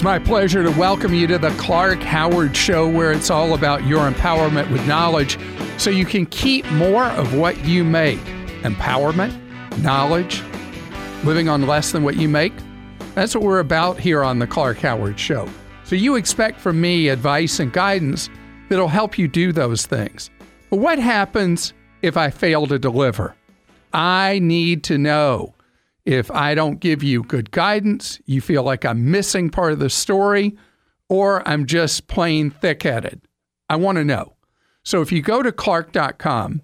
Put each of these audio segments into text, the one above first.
It's my pleasure to welcome you to the Clark Howard Show, where it's all about your empowerment with knowledge so you can keep more of what you make. Empowerment, knowledge, living on less than what you make. That's what we're about here on the Clark Howard Show. So you expect from me advice and guidance that'll help you do those things. But what happens if I fail to deliver? I need to know. If I don't give you good guidance, you feel like I'm missing part of the story, or I'm just plain thick headed. I want to know. So if you go to Clark.com,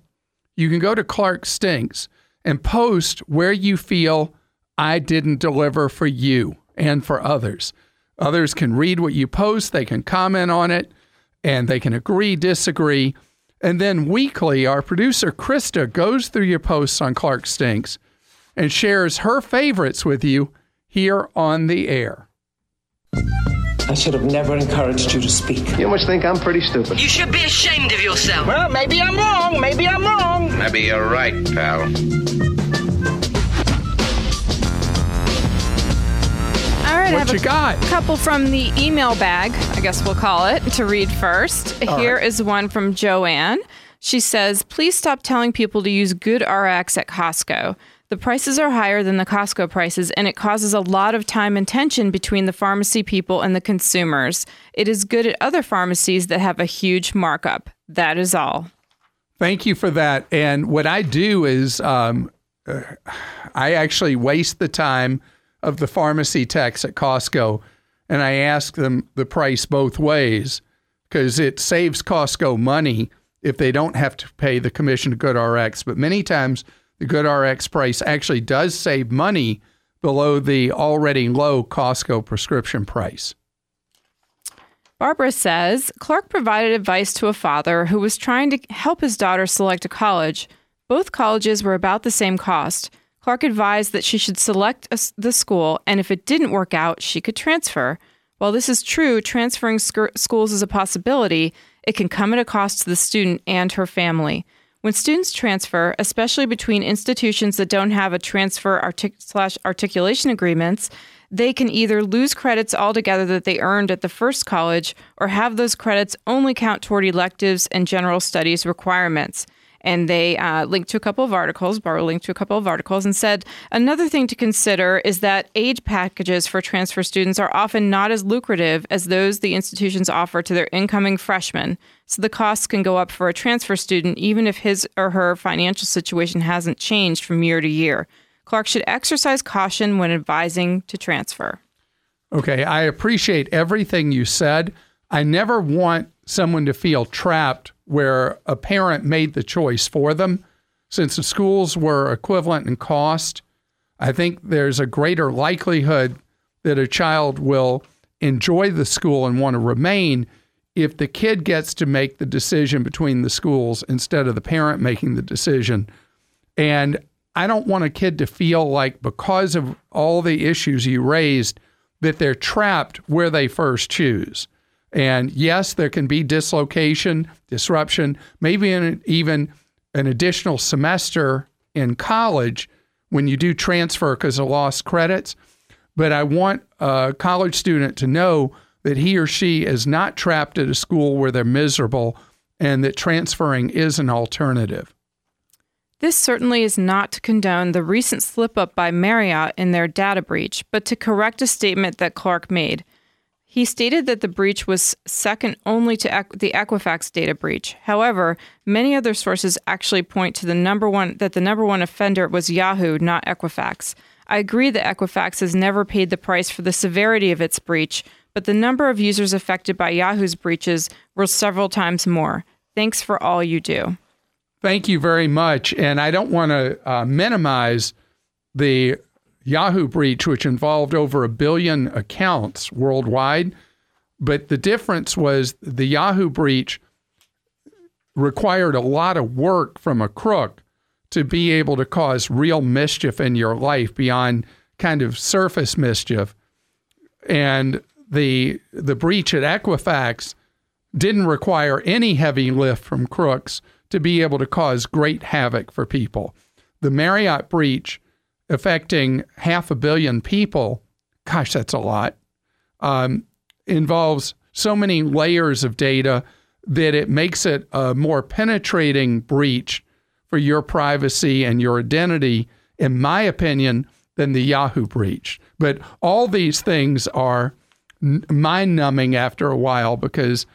you can go to Clark Stinks and post where you feel I didn't deliver for you and for others. Others can read what you post, they can comment on it, and they can agree, disagree. And then weekly, our producer Christa goes through your posts on Clark Stinks and shares her favorites with you here on the air. I should have never encouraged you to speak. You must think I'm pretty stupid. You should be ashamed of yourself. Well, maybe I'm wrong. Maybe I'm wrong. Maybe you're right, pal. All right, I What have you a got? couple from the email bag, I guess we'll call it, to read first. Here is one from Joanne. She says, Please stop telling people to use GoodRx at Costco. The prices are higher than the Costco prices, and it causes a lot of time and tension between the pharmacy people and the consumers. It is good at other pharmacies that have a huge markup. That is all. Thank you for that. And what I do is um, uh, I actually waste the time of the pharmacy techs at Costco and I ask them the price both ways because it saves Costco money if they don't have to pay the commission to GoodRx. But many times the GoodRx price actually does save money below the already low Costco prescription price. Barbara says Clark provided advice to a father who was trying to help his daughter select a college. Both colleges were about the same cost. Clark advised that she should select a, the school, and if it didn't work out, she could transfer. While this is true, transferring sc- schools is a possibility, it can come at a cost to the student and her family. When students transfer, especially between institutions that don't have a transfer artic- slash articulation agreements, they can either lose credits altogether that they earned at the first college or have those credits only count toward electives and general studies requirements. And they uh, linked to a couple of articles, Barbara linked to a couple of articles, and said another thing to consider is that aid packages for transfer students are often not as lucrative as those the institutions offer to their incoming freshmen. So the costs can go up for a transfer student even if his or her financial situation hasn't changed from year to year. Clark should exercise caution when advising to transfer. Okay, I appreciate everything you said. I never want someone to feel trapped where a parent made the choice for them. Since the schools were equivalent in cost, I think there's a greater likelihood that a child will enjoy the school and want to remain if the kid gets to make the decision between the schools instead of the parent making the decision. And I don't want a kid to feel like because of all the issues you raised that they're trapped where they first choose. And yes, there can be dislocation, disruption, maybe an, even an additional semester in college when you do transfer because of lost credits. But I want a college student to know that he or she is not trapped at a school where they're miserable and that transferring is an alternative. This certainly is not to condone the recent slip up by Marriott in their data breach, but to correct a statement that Clark made. He stated that the breach was second only to the Equifax data breach. However, many other sources actually point to the number one that the number one offender was Yahoo, not Equifax. I agree that Equifax has never paid the price for the severity of its breach, but the number of users affected by Yahoo's breaches were several times more. Thanks for all you do. Thank you very much. And I don't want to uh, minimize the Yahoo breach, which involved over a billion accounts worldwide. But the difference was the Yahoo breach required a lot of work from a crook to be able to cause real mischief in your life beyond kind of surface mischief. And the the breach at Equifax didn't require any heavy lift from crooks to be able to cause great havoc for people. The Marriott breach affecting half a billion people, gosh, that's a lot. Um, involves so many layers of data that it makes it a more penetrating breach for your privacy and your identity, in my opinion, than the Yahoo breach. But all these things are mind numbing after a while because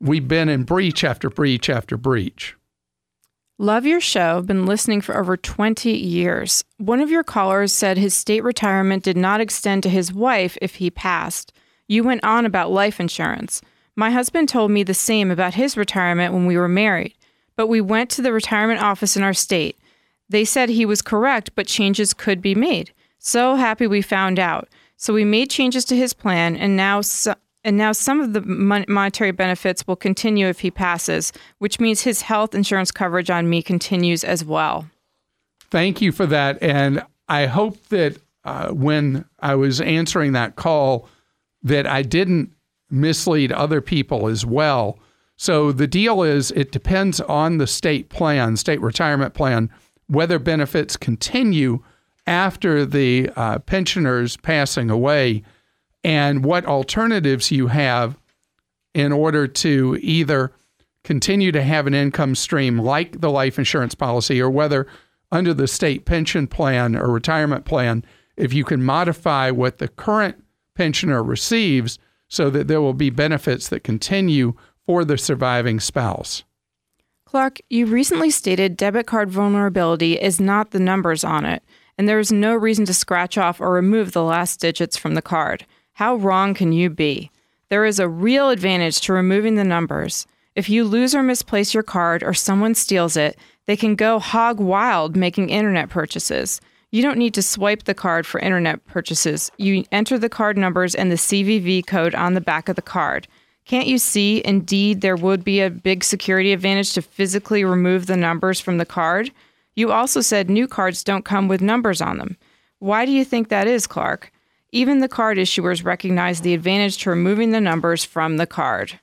we've been in breach after breach after breach. Love your show. Been listening for over 20 years. One of your callers said his state retirement did not extend to his wife if he passed. You went on about life insurance. My husband told me the same about his retirement when we were married, but we went to the retirement office in our state. They said he was correct, but changes could be made. So happy we found out. So we made changes to his plan, and now so, and now some of the monetary benefits will continue if he passes, which means his health insurance coverage on me continues as well. Thank you for that, and I hope that uh, when I was answering that call, that I didn't mislead other people as well. So the deal is it depends on the state plan, state retirement plan, whether benefits continue after the uh, pensioners passing away and what alternatives you have in order to either continue to have an income stream like the life insurance policy or whether under the state pension plan or retirement plan if you can modify what the current pensioner receives so that there will be benefits that continue for the surviving spouse. Clark, you recently stated debit card vulnerability is not the numbers on it, and there is no reason to scratch off or remove the last digits from the card. How wrong can you be? There is a real advantage to removing the numbers. If you lose or misplace your card or someone steals it, they can go hog wild making internet purchases. You don't need to swipe the card for internet purchases. You enter the card numbers and the CVV code on the back of the card. Can't you see, indeed, there would be a big security advantage to physically remove the numbers from the card? You also said new cards don't come with numbers on them. Why do you think that is, Clark? Even the card issuers recognize the advantage to removing the numbers from the card.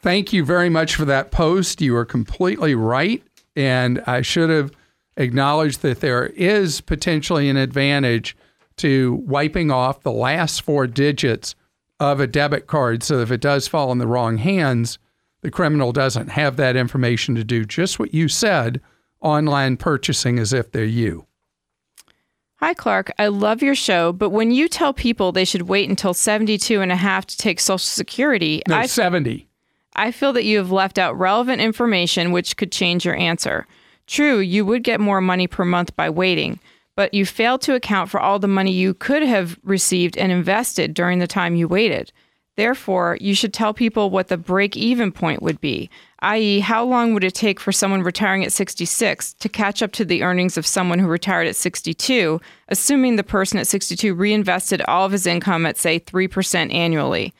Thank you very much for that post. You are completely right. And I should have acknowledged that there is potentially an advantage to wiping off the last four digits of a debit card so if it does fall in the wrong hands, the criminal doesn't have that information to do just what you said online purchasing as if they're you. Hi, Clark. I love your show, but when you tell people they should wait until 72 and a half to take Social Security, no, I, 70. I feel that you have left out relevant information which could change your answer. True, you would get more money per month by waiting, but you failed to account for all the money you could have received and invested during the time you waited. Therefore, you should tell people what the break even point would be, i.e., how long would it take for someone retiring at 66 to catch up to the earnings of someone who retired at 62, assuming the person at 62 reinvested all of his income at, say, 3% annually.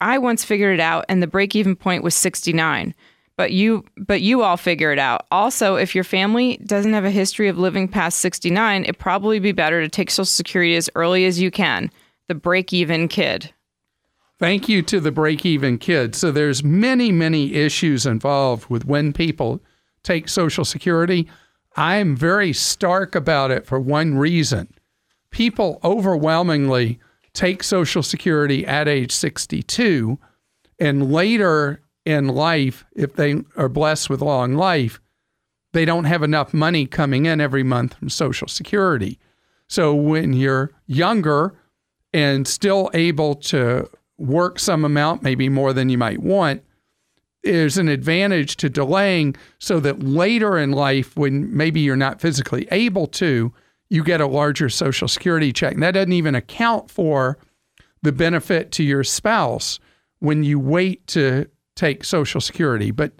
I once figured it out, and the break even point was 69 but you but you all figure it out. Also, if your family doesn't have a history of living past 69, it'd probably be better to take social security as early as you can. The break even kid. Thank you to the break even kid. So there's many many issues involved with when people take social security. I'm very stark about it for one reason. People overwhelmingly take social security at age 62 and later in life, if they are blessed with long life, they don't have enough money coming in every month from Social Security. So when you're younger and still able to work some amount, maybe more than you might want, is an advantage to delaying so that later in life, when maybe you're not physically able to, you get a larger Social Security check. And that doesn't even account for the benefit to your spouse when you wait to take Social Security. But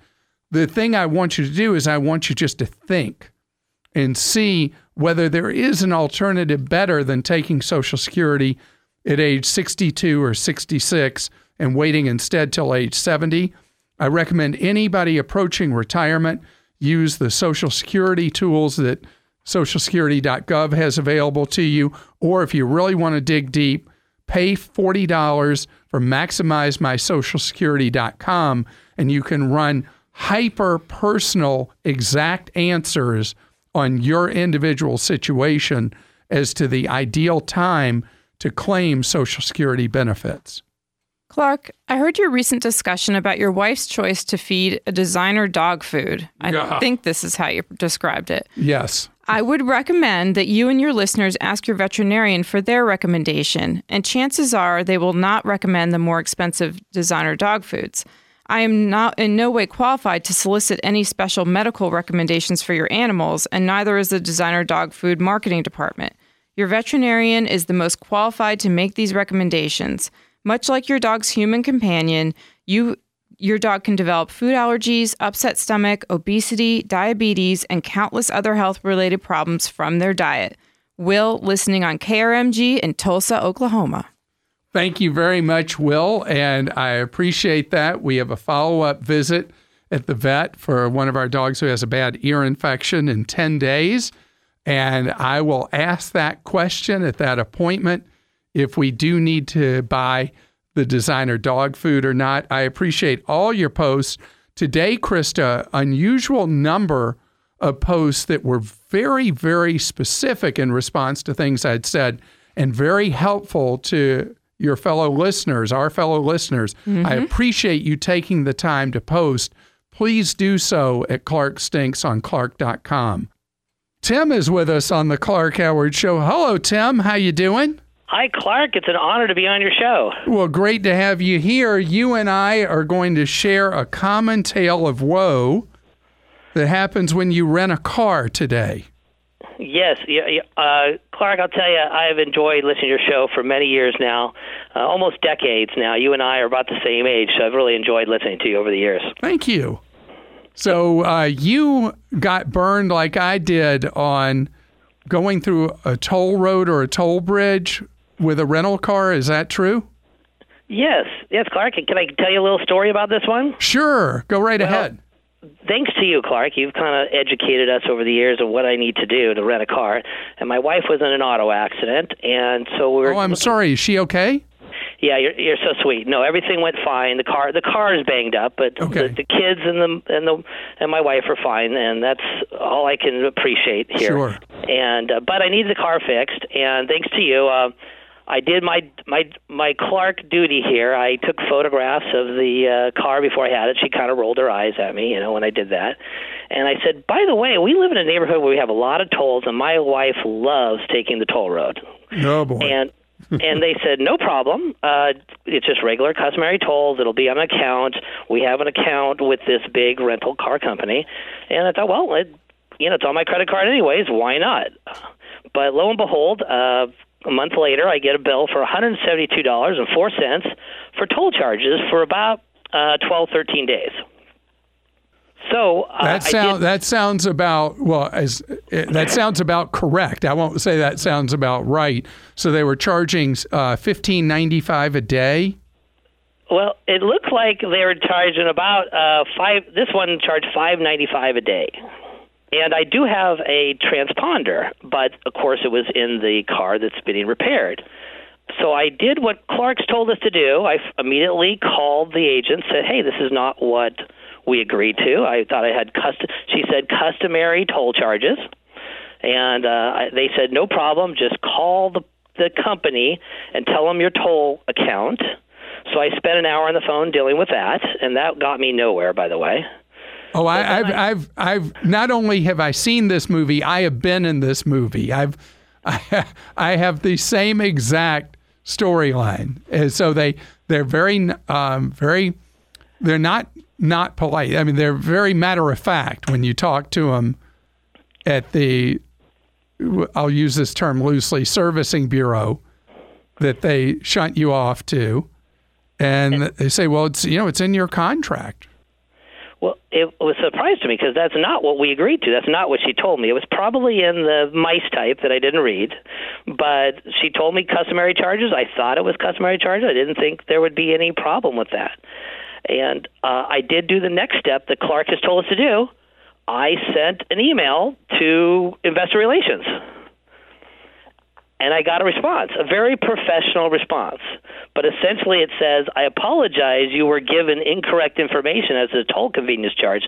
the thing I want you to do is I want you just to think and see whether there is an alternative better than taking Social Security at age 62 or 66 and waiting instead till age 70. I recommend anybody approaching retirement use the Social Security tools that socialsecurity.gov has available to you. Or if you really want to dig deep, pay $40 for maximizemysocialsecurity.com and you can run hyper personal exact answers on your individual situation as to the ideal time to claim Social Security benefits. Clark, I heard your recent discussion about your wife's choice to feed a designer dog food. I Yeah. think this is how you described it. Yes. I would recommend that you and your listeners ask your veterinarian for their recommendation, and chances are they will not recommend the more expensive designer dog foods. I am not in no way qualified to solicit any special medical recommendations for your animals, and neither is the designer dog food marketing department. Your veterinarian is the most qualified to make these recommendations. Much like your dog's human companion, you your dog can develop food allergies, upset stomach, obesity, diabetes, and countless other health related problems from their diet. Will, listening on KRMG in Tulsa, Oklahoma. Thank you very much, Will, and I appreciate that. We have a follow up visit at the vet for one of our dogs who has a bad ear infection in 10 days. And I will ask that question at that appointment if we do need to buy the designer dog food or not. I appreciate all your posts. Today, Christa, unusual number of posts that were very, very specific in response to things I'd said and very helpful to your fellow listeners, our fellow listeners. I mm-hmm. appreciate you taking the time to post. Please do so at Clark Stinks on Clark.com. Tim is with us on the Clark Howard Show. Hello, Tim. How you doing? Hi, Clark. It's an honor to be on your show. Well, great to have you here. You and I are going to share a common tale of woe that happens when you rent a car today. Yes, uh, Clark. I'll tell you, I've enjoyed listening to your show for many years now, uh, almost decades now. You and I are about the same age, so I've really enjoyed listening to you over the years. Thank you. So uh, you got burned like I did on going through a toll road or a toll bridge with a rental car. Is that true? Yes, yes, Clark. Can I tell you a little story about this one? Sure. Go right ahead. Thanks to you, Clark. You've kind of educated us over the years of what I need to do to rent a car. And my wife was in an auto accident, and so we are Oh, I'm sorry. Is she okay? Yeah, you're you're so sweet. No, everything went fine. The car the car is banged up, but Okay. the, the kids and the and the and my wife are fine, and that's all I can appreciate here. Sure. And uh, but I need the car fixed, and thanks to you, uh, I did my my my Clark duty here. I took photographs of the uh, car before I had it. She kind of rolled her eyes at me, you know, when I did that. And I said, by the way, we live in a neighborhood where we have a lot of tolls, and my wife loves taking the toll road. Oh boy. And and they said no problem. Uh, it's just regular customary tolls. It'll be on an account. We have an account with this big rental car company. And I thought, well, it, you know, it's on my credit card anyways. Why not? But lo and behold, uh, a month later, I get a bill for $172.04 for toll charges for about uh, 12, 13 days. So uh, That I sound did, that sounds about well as that sounds about correct. I won't say that sounds about right. So they were charging uh, fifteen ninety five a day. Well, it looked like they were charging about uh, five. This one charged five ninety five a day, and I do have a transponder, but of course it was in the car that's being repaired. So I did what Clark's told us to do. I immediately called the agent, said, "Hey, this is not what we agreed to. I thought I had custom." She said customary toll charges, and uh, they said no problem. Just call the the company and tell them your toll account. So I spent an hour on the phone dealing with that, and that got me nowhere, by the way. Oh, I, I've, I've, I've not only have I seen this movie, I have been in this movie. I've, I, I have the same exact storyline. And so they, they're very, um, very, they're not not polite. I mean, they're very matter of fact when you talk to them at the, I'll use this term loosely, servicing bureau that they shunt you off to, and they say, well, it's you know, it's in your contract. Well, it was a surprise to me because that's not what we agreed to. That's not what she told me. It was probably in the mice type that I didn't read, but she told me customary charges. I thought it was customary charges. I didn't think there would be any problem with that. And uh, I did do the next step that Clark has told us to do. I sent an email to investor relations. And I got a response, a very professional response. But essentially it says, I apologize you were given incorrect information as a toll convenience charge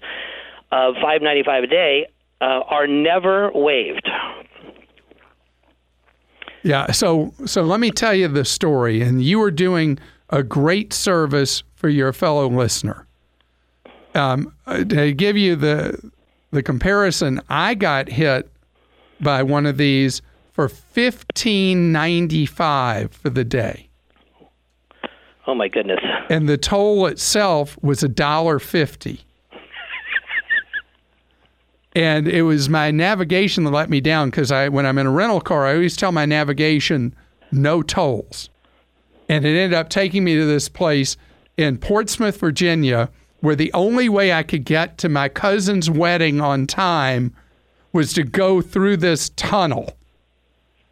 of five ninety five a day uh, are never waived. Yeah. So so let me tell you the story. And you were doing a great service for your fellow listener. Um, to give you the the comparison, I got hit by one of these for fifteen ninety five for the day, Oh my goodness. and the toll itself was a dollar fifty. And it was my navigation that let me down because I, when I'm in a rental car, I always tell my navigation no tolls. And it ended up taking me to this place in Portsmouth, Virginia, where the only way I could get to my cousin's wedding on time was to go through this tunnel.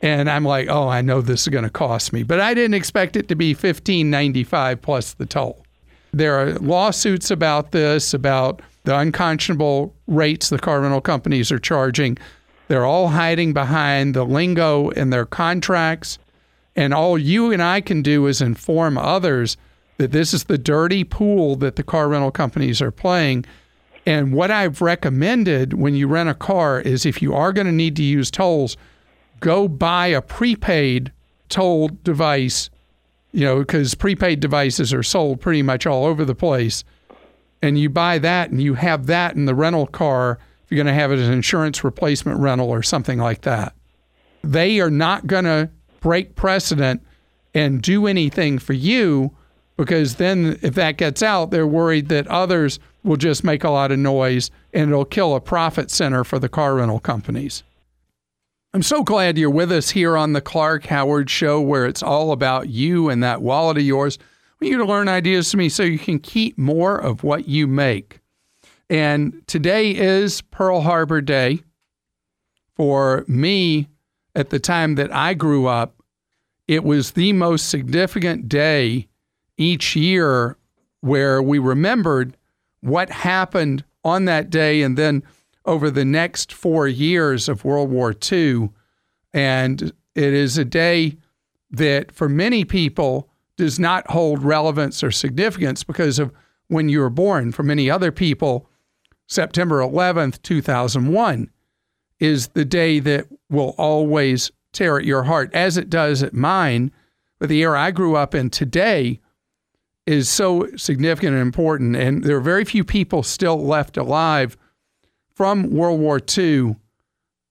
And I'm like, oh, I know this is going to cost me, but I didn't expect it to be 15.95 plus the toll. There are lawsuits about this, about the unconscionable rates the car rental companies are charging. They're all hiding behind the lingo in their contracts. And all you and I can do is inform others that this is the dirty pool that the car rental companies are playing. And what I've recommended when you rent a car is if you are going to need to use tolls, go buy a prepaid toll device, you know, because prepaid devices are sold pretty much all over the place. And you buy that and you have that in the rental car if you're going to have it as an insurance replacement rental or something like that. They are not going to break precedent and do anything for you because then if that gets out, they're worried that others will just make a lot of noise and it'll kill a profit center for the car rental companies. I'm so glad you're with us here on the Clark Howard Show, where it's all about you and that wallet of yours. Want you to learn ideas from me so you can keep more of what you make. And today is Pearl Harbor Day. For me, at the time that I grew up, it was the most significant day each year where we remembered what happened on that day and then over the next four years of World War II. And it is a day that for many people does not hold relevance or significance because of when you were born. For many other people, September 11th, 2001 is the day that will always tear at your heart, as it does at mine. But the era I grew up in today is so significant and important. And there are very few people still left alive from World War II.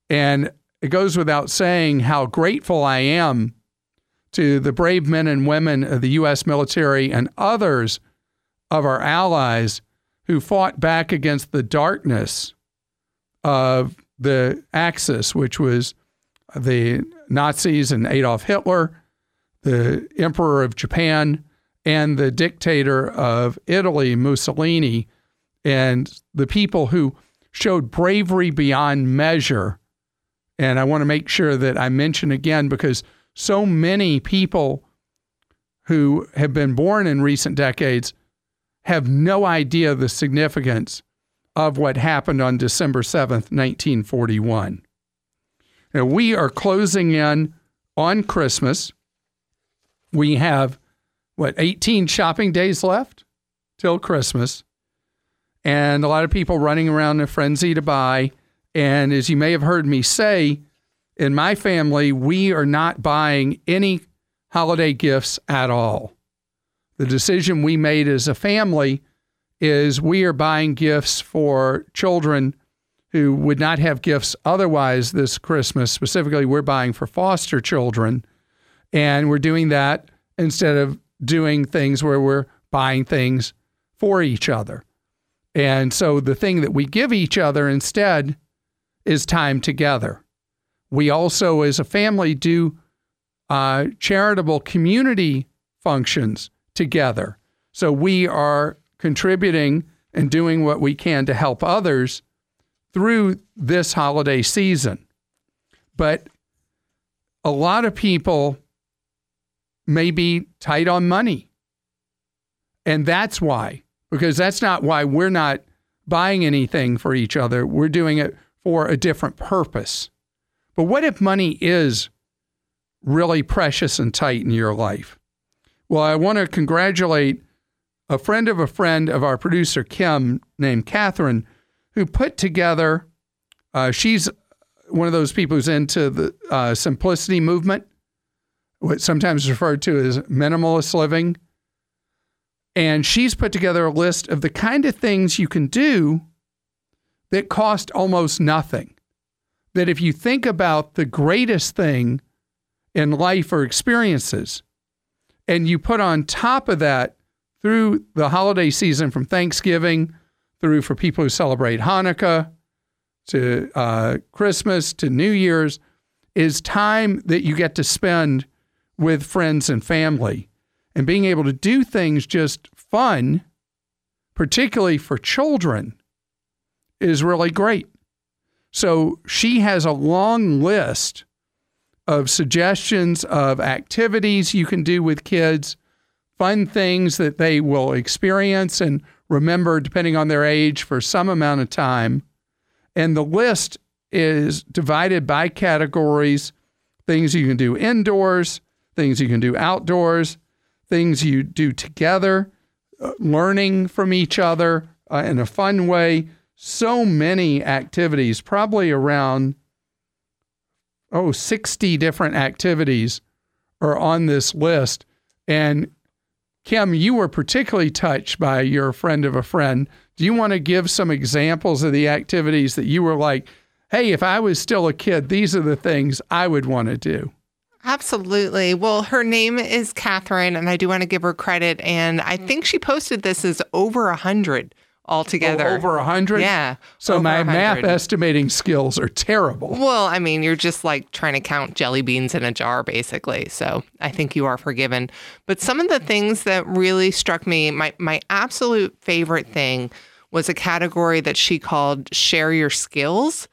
And it goes without saying how grateful I am to the brave men and women of the U.S. military and others of our allies who fought back against the darkness of the Axis, which was the Nazis and Adolf Hitler, the Emperor of Japan, and the dictator of Italy, Mussolini, and the people who showed bravery beyond measure. And I want to make sure that I mention again because so many people who have been born in recent decades have no idea the significance of what happened on December 7th, 1941. Now, we are closing in on Christmas. We have, what, 18 shopping days left till Christmas. And a lot of people running around in a frenzy to buy. And as you may have heard me say, in my family, we are not buying any holiday gifts at all. The decision we made as a family is we are buying gifts for children who would not have gifts otherwise this Christmas. Specifically, we're buying for foster children. And we're doing that instead of doing things where we're buying things for each other. And so the thing that we give each other instead is time together. We also, as a family, do uh, charitable community functions together. So we are contributing and doing what we can to help others through this holiday season. But a lot of people may be tight on money. And that's why, because that's not why we're not buying anything for each other. We're doing it for a different purpose. But what if money is really precious and tight in your life? Well, I want to congratulate a friend of a friend of our producer, Kim, named Catherine, who put together, uh, she's one of those people who's into the uh, simplicity movement, what sometimes referred to as minimalist living. And she's put together a list of the kind of things you can do that cost almost nothing. That if you think about the greatest thing in life or experiences, and you put on top of that through the holiday season from Thanksgiving through for people who celebrate Hanukkah to uh, Christmas to New Year's, is time that you get to spend with friends and family and being able to do things just fun, particularly for children, is really great. So she has a long list of suggestions of activities you can do with kids, fun things that they will experience and remember depending on their age for some amount of time. And the list is divided by categories things you can do indoors, things you can do outdoors, things you do together, uh, learning from each other uh, in a fun way. So many activities, probably around oh, 60 different activities are on this list. And Kim, you were particularly touched by your friend of a friend. Do you want to give some examples of the activities that you were like, hey, if I was still a kid, these are the things I would want to do? Absolutely. Well, her name is Catherine, and I do want to give her credit. And I mm. think she posted this as over a hundred altogether. Oh, over a hundred. Yeah. So my 100. math estimating skills are terrible. Well, I mean, you're just like trying to count jelly beans in a jar, basically. So I think you are forgiven. But some of the things that really struck me, my my absolute favorite thing was a category that she called "Share Your Skills."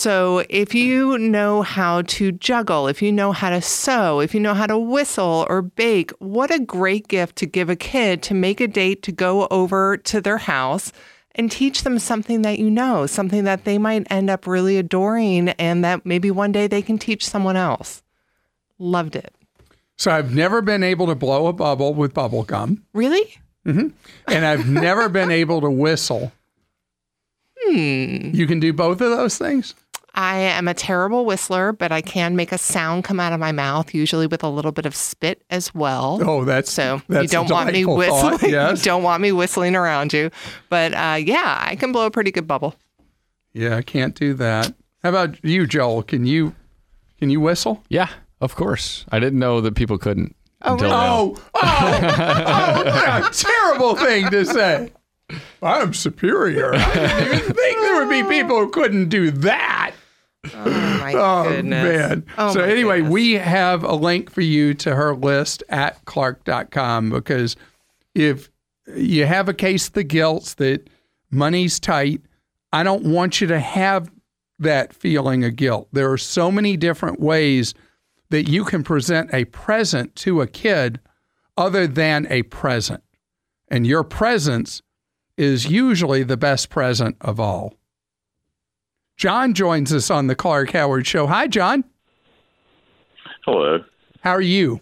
So, if you know how to juggle, if you know how to sew, if you know how to whistle or bake, what a great gift to give a kid to make a date to go over to their house and teach them something that you know, something that they might end up really adoring and that maybe one day they can teach someone else. Loved it. So I've never been able to blow a bubble with bubble gum, Really? Mm-hmm. and I've never been able to whistle. Hmm. You can do both of those things? I am a terrible whistler, but I can make a sound come out of my mouth, usually with a little bit of spit as well. Oh, that's So that's you don't want me whistling. thought, Yes. You don't want me whistling around you. But uh, yeah, I can blow a pretty good bubble. Yeah, I can't do that. How about you, Joel? Can you can you whistle? Yeah, of course. I didn't know that people couldn't Oh, until really? now. Oh, oh, oh, what a terrible thing to say. I'm superior. I didn't even think there would be people who couldn't do that. Oh my Oh goodness. man. Oh, so anyway, goodness. we have a link for you to her list at clark.com because if you have a case of the guilt that money's tight, I don't want you to have that feeling of guilt. There are so many different ways that you can present a present to a kid other than a present. And your presence is usually the best present of all. John joins us on the Clark Howard Show. Hi, John. Hello. How are you?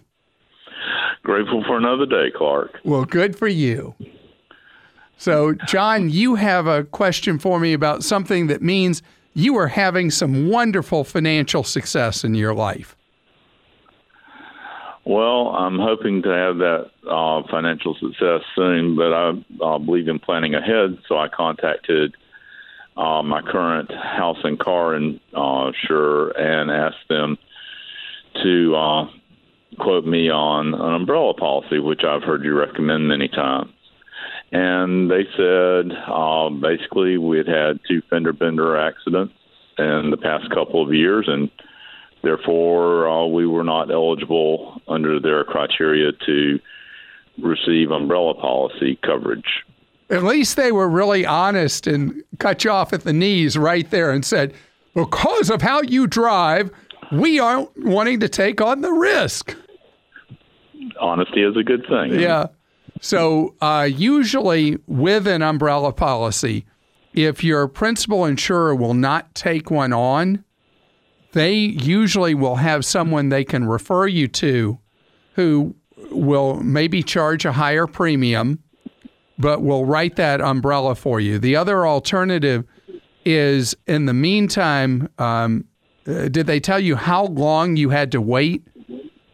Grateful for another day, Clark. Well, good for you. So, John, you have a question for me about something that means you are having some wonderful financial success in your life. Well, I'm hoping to have that uh, financial success soon, but I uh, believe in planning ahead. So I contacted uh, my current house and car insurer and asked them to uh, quote me on an umbrella policy, which I've heard you recommend many times. And they said uh, basically we had had two fender bender accidents in the past couple of years, and therefore uh, we were not eligible under their criteria to receive umbrella policy coverage. At least they were really honest and cut you off at the knees right there and said, because of how you drive, we aren't wanting to take on the risk. Honesty is a good thing. Yeah. So uh, usually with an umbrella policy, if your principal insurer will not take one on, they usually will have someone they can refer you to who will maybe charge a higher premium, but we'll write that umbrella for you. The other alternative is in the meantime, um, uh, did they tell you how long you had to wait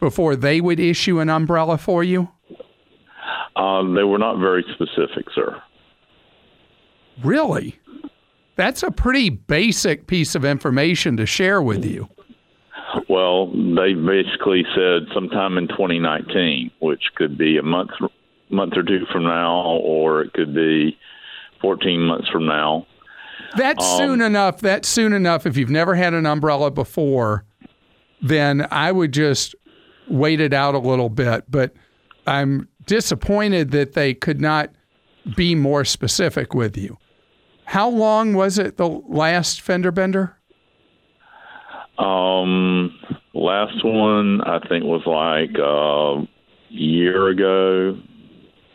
before they would issue an umbrella for you? Uh, they were not very specific, sir. Really? That's a pretty basic piece of information to share with you. Well, they basically said sometime in 2019, which could be a month month or two from now, or it could be 14 months from now. That's um, soon enough. That's soon enough. If you've never had an umbrella before, then I would just wait it out a little bit. But I'm disappointed that they could not be more specific with you. How long was it the last fender bender? Um, last one I think was like a uh, year ago,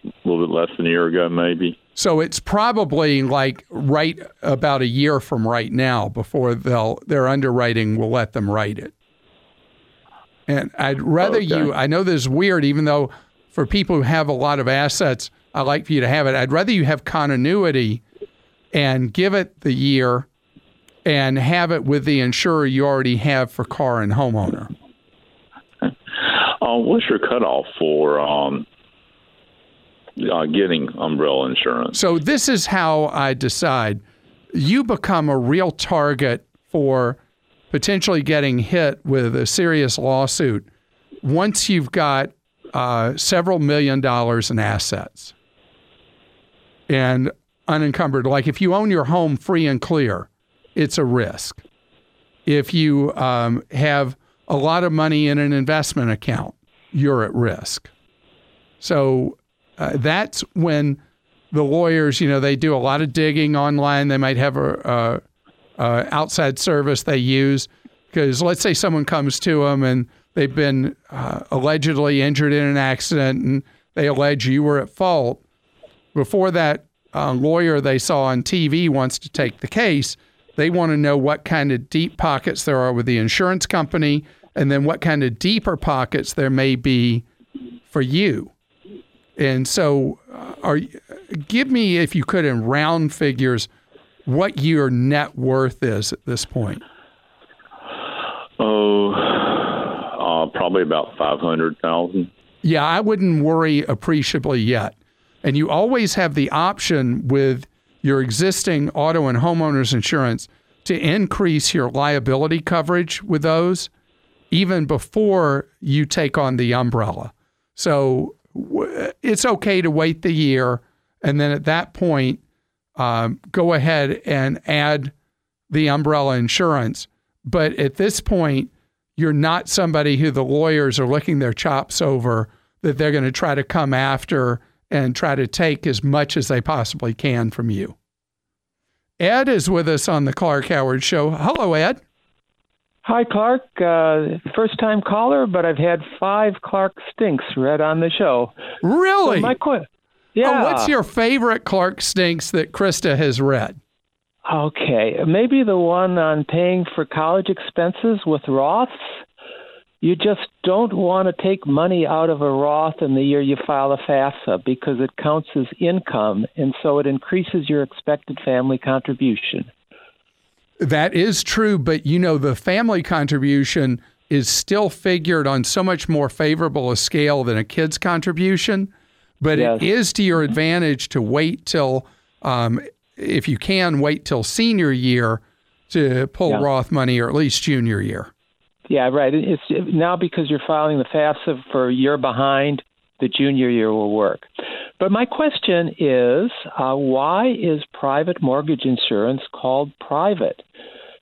a little bit less than a year ago, maybe. So it's probably like right about a year from right now before they'll their underwriting will let them write it. And I'd rather okay. you. I know this is weird, even though for people who have a lot of assets, I like for you to have it. I'd rather you have continuity and give it the year and have it with the insurer you already have for car and homeowner. Uh, what's your cutoff for um, uh, getting umbrella insurance? So this is how I decide. You become a real target for potentially getting hit with a serious lawsuit once you've got uh, several million dollars in assets and unencumbered. Like if you own your home free and clear, it's a risk. If you um, have a lot of money in an investment account, you're at risk. So uh, that's when the lawyers, you know, they do a lot of digging online. They might have a, a, a outside service they use because let's say someone comes to them and they've been uh, allegedly injured in an accident and they allege you were at fault. Before that uh, lawyer they saw on TV wants to take the case, they want to know what kind of deep pockets there are with the insurance company and then what kind of deeper pockets there may be for you. And so, are give me if you could in round figures what your net worth is at this point. Oh, uh, probably about five hundred thousand. Yeah, I wouldn't worry appreciably yet. And you always have the option with your existing auto and homeowners insurance to increase your liability coverage with those even before you take on the umbrella. So it's okay to wait the year and then at that point um, go ahead and add the umbrella insurance. But at this point, you're not somebody who the lawyers are licking their chops over that they're going to try to come after and try to take as much as they possibly can from you. Ed is with us on the Clark Howard Show. Hello, Ed. Hi, Clark. Uh, first time caller, but I've had five Clark Stinks read on the show. Really? So my qu- yeah. Oh, what's your favorite Clark Stinks that Christa has read? Okay, maybe the one on paying for college expenses with Roths you just don't want to take money out of a Roth in the year you file a FAFSA because it counts as income, and so it increases your expected family contribution. That is true, but you know, the family contribution is still figured on so much more favorable a scale than a kid's contribution. But yes. it is to your advantage to wait till, um, if you can, wait till senior year to pull yeah. Roth money or at least junior year. Yeah, right. It's now because you're filing the FAFSA for a year behind, the junior year will work. But my question is, uh, why is private mortgage insurance called private?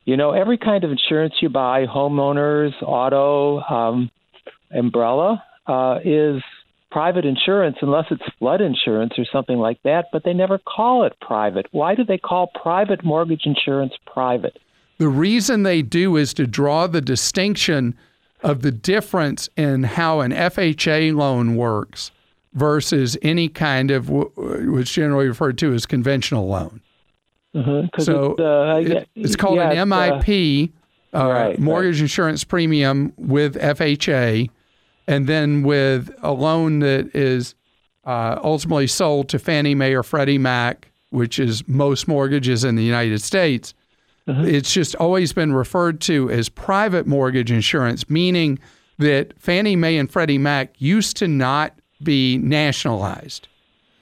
You know, every kind of insurance you buy, homeowners, auto, um, umbrella, uh, is private insurance unless it's flood insurance or something like that, but they never call it private. Why do they call private mortgage insurance private? The reason they do is to draw the distinction of the difference in how an FHA loan works versus any kind of what's generally referred to as conventional loan. Mm-hmm, so it, uh, it, it's called yeah, an MIP, uh, uh, right, mortgage right. insurance premium with FHA, and then with a loan that is uh, ultimately sold to Fannie Mae or Freddie Mac, which is most mortgages in the United States. Mm-hmm. It's just always been referred to as private mortgage insurance, meaning that Fannie Mae and Freddie Mac used to not be nationalized.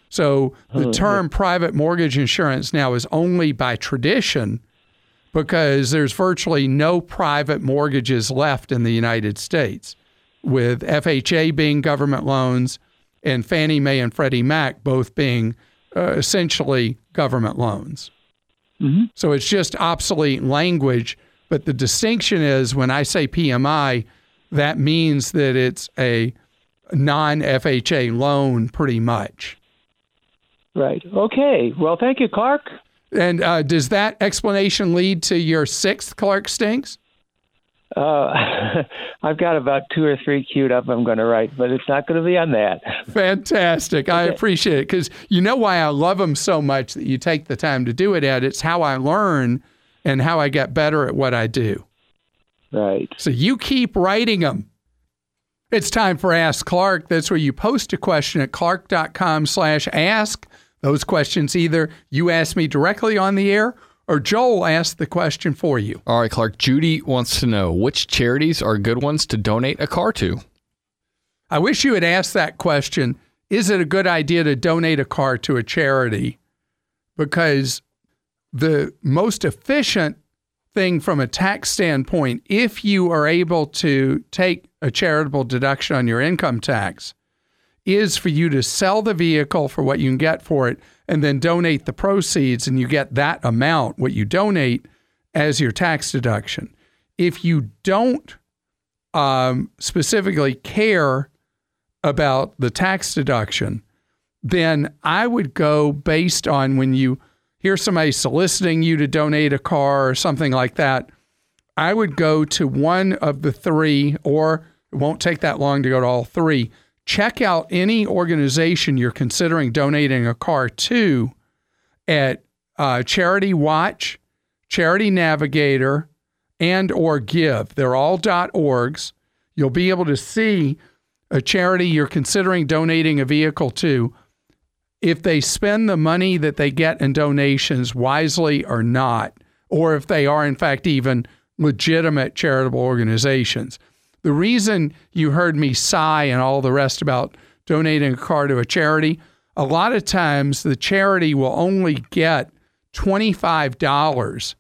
So the Oh, term private mortgage insurance now is only by tradition because there's virtually no private mortgages left in the United States, with FHA being government loans and Fannie Mae and Freddie Mac both being uh, essentially government loans. Mhm. So it's just obsolete language. But the distinction is when I say PMI, that means that it's a non FHA loan pretty much. Right. Okay. Well, thank you, Clark. And uh, does that explanation lead to your sixth Clark Stinks? Uh, I've got about two or three queued up I'm going to write, but it's not going to be on that. Fantastic. I appreciate it because you know why I love them so much that you take the time to do it, Ed. It's how I learn and how I get better at what I do. Right. So you keep writing them. It's time for Ask Clark. That's where you post a question at clark.com slash ask. Those questions either you ask me directly on the air or Joel asks the question for you. All right, Clark. Judy wants to know which charities are good ones to donate a car to. I wish you had asked that question. Is it a good idea to donate a car to a charity? Because the most efficient thing from a tax standpoint, if you are able to take a charitable deduction on your income tax, is for you to sell the vehicle for what you can get for it and then donate the proceeds and you get that amount, what you donate, as your tax deduction. If you don't um, specifically care about the tax deduction, then I would go based on when you hear somebody soliciting you to donate a car or something like that. I would go to one of the three, or it won't take that long to go to all three. Check out any organization you're considering donating a car to at uh, Charity Watch, Charity Navigator, and or Give. They're all dot .orgs. You'll be able to see a charity you're considering donating a vehicle to if they spend the money that they get in donations wisely or not, or if they are in fact even legitimate charitable organizations. The reason you heard me sigh and all the rest about donating a car to a charity, a lot of times the charity will only get $25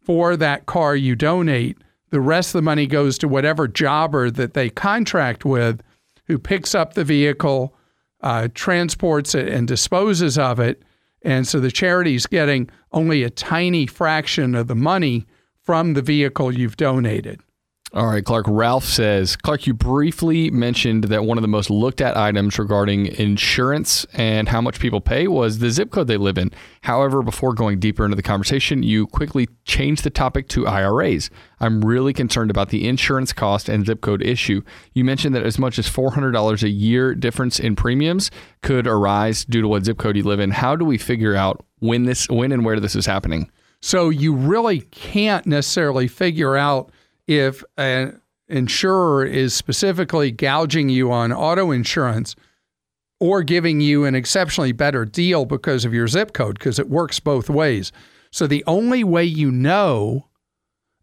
for that car you donate. The rest of the money goes to whatever jobber that they contract with who picks up the vehicle, uh, transports it, and disposes of it. And so the charity is getting only a tiny fraction of the money from the vehicle you've donated. All right, Clark. Ralph says, Clark, you briefly mentioned that one of the most looked at items regarding insurance and how much people pay was the zip code they live in. However, before going deeper into the conversation, you quickly changed the topic to IRAs. I'm really concerned about the insurance cost and zip code issue. You mentioned that as much as $400 a year difference in premiums could arise due to what zip code you live in. How do we figure out when this, when and where this is happening? So you really can't necessarily figure out if an insurer is specifically gouging you on auto insurance or giving you an exceptionally better deal because of your zip code, because it works both ways. So the only way you know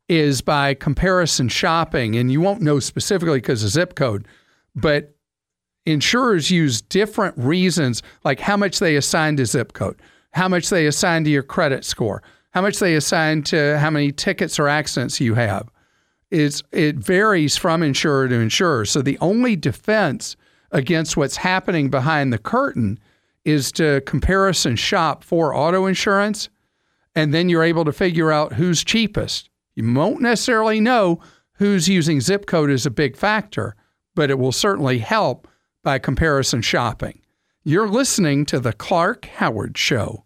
is by comparison shopping, and you won't know specifically because of zip code, but insurers use different reasons, like how much they assign to zip code, how much they assign to your credit score, how much they assign to how many tickets or accidents you have is it varies from insurer to insurer. So the only defense against what's happening behind the curtain is to comparison shop for auto insurance, and then you're able to figure out who's cheapest. You won't necessarily know who's using zip code as a big factor, but it will certainly help by comparison shopping. You're listening to The Clark Howard Show.